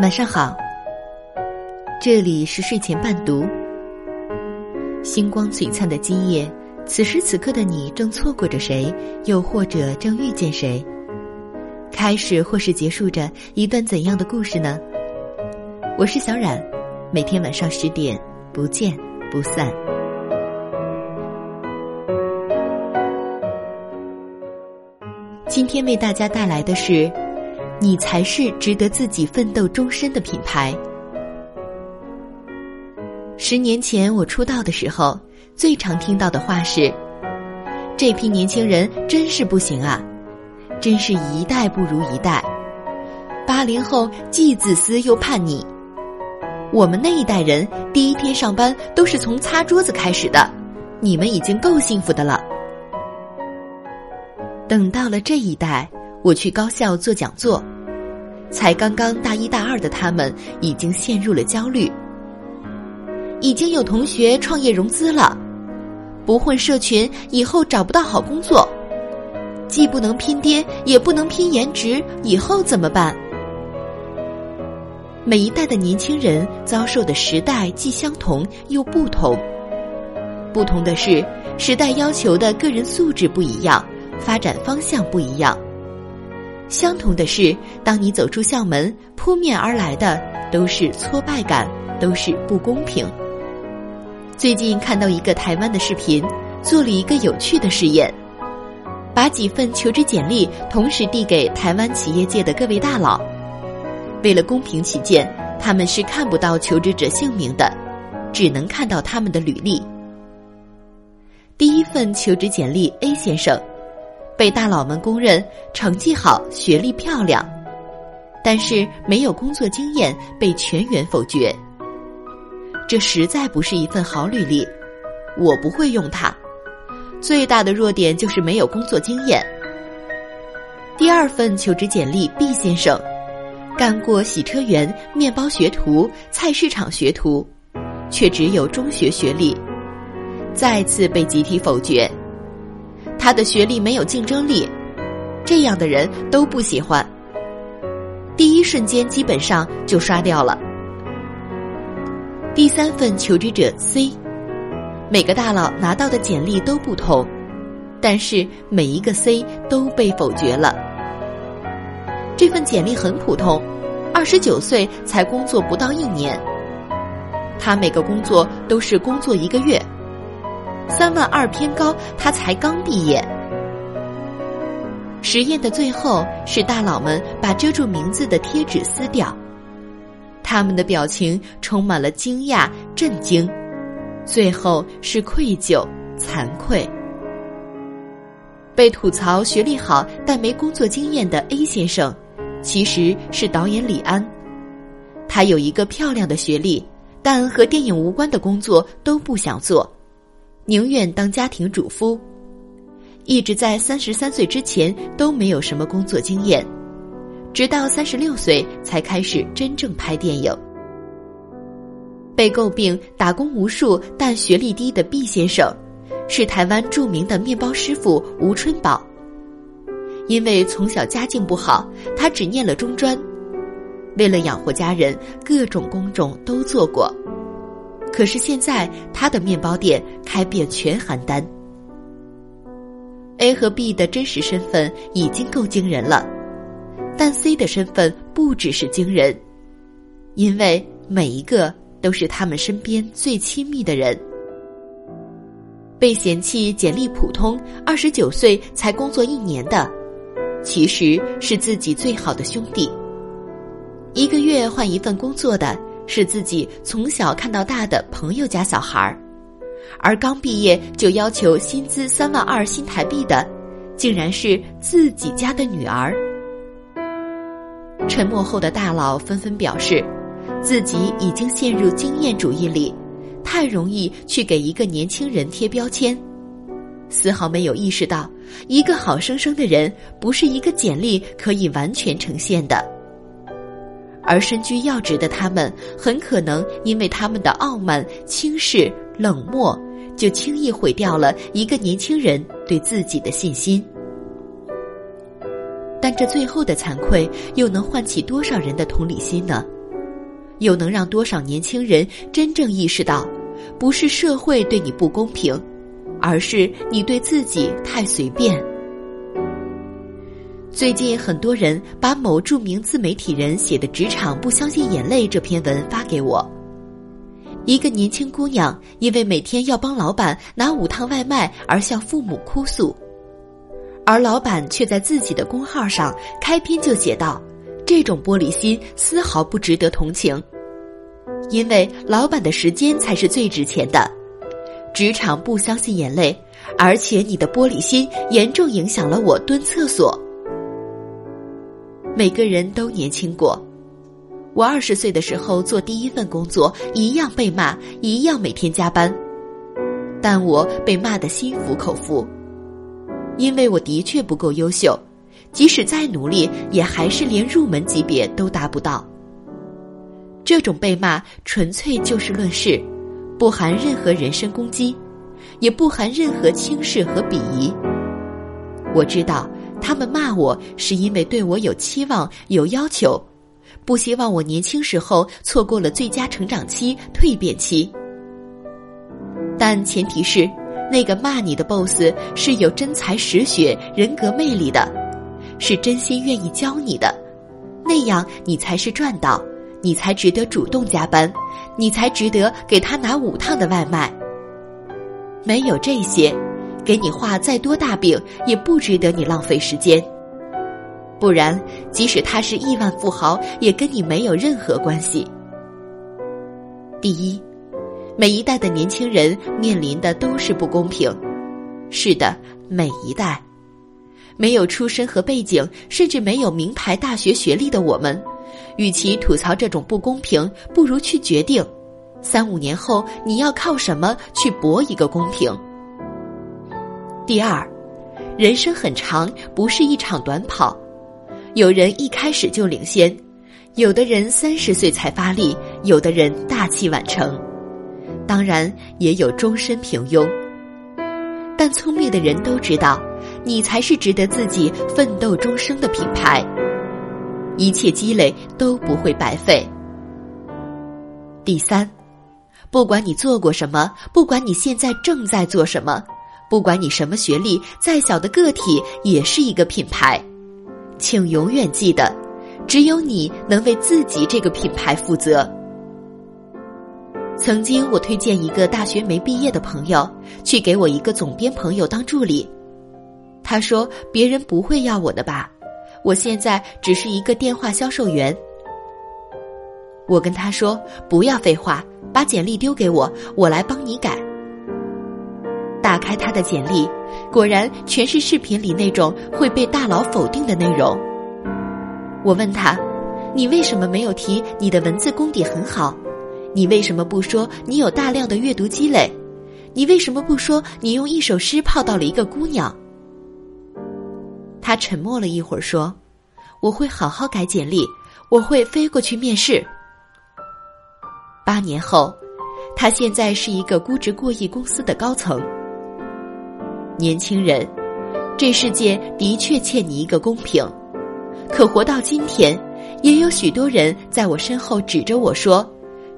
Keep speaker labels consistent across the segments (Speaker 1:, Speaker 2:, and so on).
Speaker 1: 晚上好，这里是睡前伴读。星光璀璨的今夜，此时此刻的你正错过着谁，又或者正遇见谁？开始或是结束着一段怎样的故事呢？我是小冉，每天晚上十点不见不散。今天为大家带来的是。你才是值得自己奋斗终身的品牌。十年前我出道的时候，最常听到的话是：“这批年轻人真是不行啊，真是一代不如一代。”八零后既自私又叛逆。我们那一代人第一天上班都是从擦桌子开始的，你们已经够幸福的了。等到了这一代。我去高校做讲座，才刚刚大一大二的他们已经陷入了焦虑。已经有同学创业融资了，不混社群以后找不到好工作，既不能拼爹也不能拼颜值，以后怎么办？每一代的年轻人遭受的时代既相同又不同，不同的是时代要求的个人素质不一样，发展方向不一样。相同的是，当你走出校门，扑面而来的都是挫败感，都是不公平。最近看到一个台湾的视频，做了一个有趣的试验，把几份求职简历同时递给台湾企业界的各位大佬。为了公平起见，他们是看不到求职者姓名的，只能看到他们的履历。第一份求职简历，A 先生。被大佬们公认成绩好、学历漂亮，但是没有工作经验，被全员否决。这实在不是一份好履历，我不会用它。最大的弱点就是没有工作经验。第二份求职简历，B 先生，干过洗车员、面包学徒、菜市场学徒，却只有中学学历，再次被集体否决。他的学历没有竞争力，这样的人都不喜欢。第一瞬间基本上就刷掉了。第三份求职者 C，每个大佬拿到的简历都不同，但是每一个 C 都被否决了。这份简历很普通，二十九岁才工作不到一年，他每个工作都是工作一个月。三万二偏高，他才刚毕业。实验的最后是大佬们把遮住名字的贴纸撕掉，他们的表情充满了惊讶、震惊，最后是愧疚、惭愧。被吐槽学历好但没工作经验的 A 先生，其实是导演李安。他有一个漂亮的学历，但和电影无关的工作都不想做。宁愿当家庭主妇，一直在三十三岁之前都没有什么工作经验，直到三十六岁才开始真正拍电影。被诟病打工无数但学历低的毕先生，是台湾著名的面包师傅吴春宝。因为从小家境不好，他只念了中专，为了养活家人，各种工种都做过。可是现在，他的面包店开遍全邯郸。A 和 B 的真实身份已经够惊人了，但 C 的身份不只是惊人，因为每一个都是他们身边最亲密的人。被嫌弃简历普通、二十九岁才工作一年的，其实是自己最好的兄弟。一个月换一份工作的。是自己从小看到大的朋友家小孩儿，而刚毕业就要求薪资三万二新台币的，竟然是自己家的女儿。沉默后的大佬纷纷表示，自己已经陷入经验主义里，太容易去给一个年轻人贴标签，丝毫没有意识到，一个好生生的人不是一个简历可以完全呈现的。而身居要职的他们，很可能因为他们的傲慢、轻视、冷漠，就轻易毁掉了一个年轻人对自己的信心。但这最后的惭愧，又能唤起多少人的同理心呢？又能让多少年轻人真正意识到，不是社会对你不公平，而是你对自己太随便。最近很多人把某著名自媒体人写的《职场不相信眼泪》这篇文发给我。一个年轻姑娘因为每天要帮老板拿五趟外卖而向父母哭诉，而老板却在自己的公号上开篇就写道：“这种玻璃心丝毫不值得同情，因为老板的时间才是最值钱的。职场不相信眼泪，而且你的玻璃心严重影响了我蹲厕所。”每个人都年轻过，我二十岁的时候做第一份工作，一样被骂，一样每天加班，但我被骂得心服口服，因为我的确不够优秀，即使再努力，也还是连入门级别都达不到。这种被骂纯粹就事论事，不含任何人身攻击，也不含任何轻视和鄙夷。我知道。他们骂我是因为对我有期望、有要求，不希望我年轻时候错过了最佳成长期、蜕变期。但前提是，那个骂你的 boss 是有真才实学、人格魅力的，是真心愿意教你的，那样你才是赚到，你才值得主动加班，你才值得给他拿五趟的外卖。没有这些。给你画再多大饼，也不值得你浪费时间。不然，即使他是亿万富豪，也跟你没有任何关系。第一，每一代的年轻人面临的都是不公平。是的，每一代，没有出身和背景，甚至没有名牌大学学历的我们，与其吐槽这种不公平，不如去决定，三五年后你要靠什么去搏一个公平。第二，人生很长，不是一场短跑。有人一开始就领先，有的人三十岁才发力，有的人大器晚成，当然也有终身平庸。但聪明的人都知道，你才是值得自己奋斗终生的品牌，一切积累都不会白费。第三，不管你做过什么，不管你现在正在做什么。不管你什么学历，再小的个体也是一个品牌，请永远记得，只有你能为自己这个品牌负责。曾经我推荐一个大学没毕业的朋友去给我一个总编朋友当助理，他说别人不会要我的吧，我现在只是一个电话销售员。我跟他说不要废话，把简历丢给我，我来帮你改。打开他的简历，果然全是视频里那种会被大佬否定的内容。我问他：“你为什么没有提你的文字功底很好？你为什么不说你有大量的阅读积累？你为什么不说你用一首诗泡到了一个姑娘？”他沉默了一会儿，说：“我会好好改简历，我会飞过去面试。”八年后，他现在是一个估值过亿公司的高层。年轻人，这世界的确欠你一个公平。可活到今天，也有许多人在我身后指着我说：“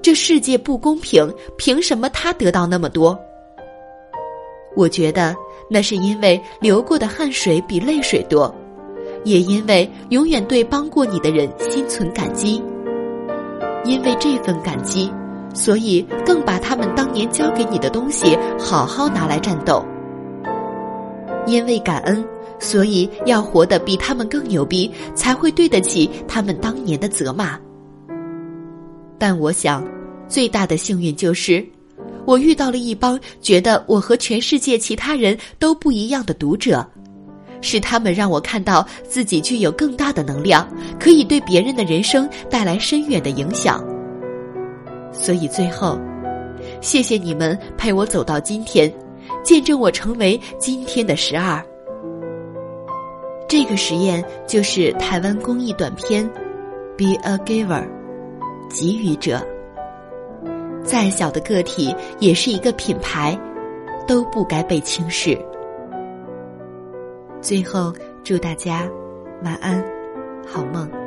Speaker 1: 这世界不公平，凭什么他得到那么多？”我觉得那是因为流过的汗水比泪水多，也因为永远对帮过你的人心存感激。因为这份感激，所以更把他们当年教给你的东西好好拿来战斗。因为感恩，所以要活得比他们更牛逼，才会对得起他们当年的责骂。但我想，最大的幸运就是，我遇到了一帮觉得我和全世界其他人都不一样的读者，是他们让我看到自己具有更大的能量，可以对别人的人生带来深远的影响。所以最后，谢谢你们陪我走到今天。见证我成为今天的十二。这个实验就是台湾公益短片《Be a Giver》，给予者。再小的个体也是一个品牌，都不该被轻视。最后，祝大家晚安，好梦。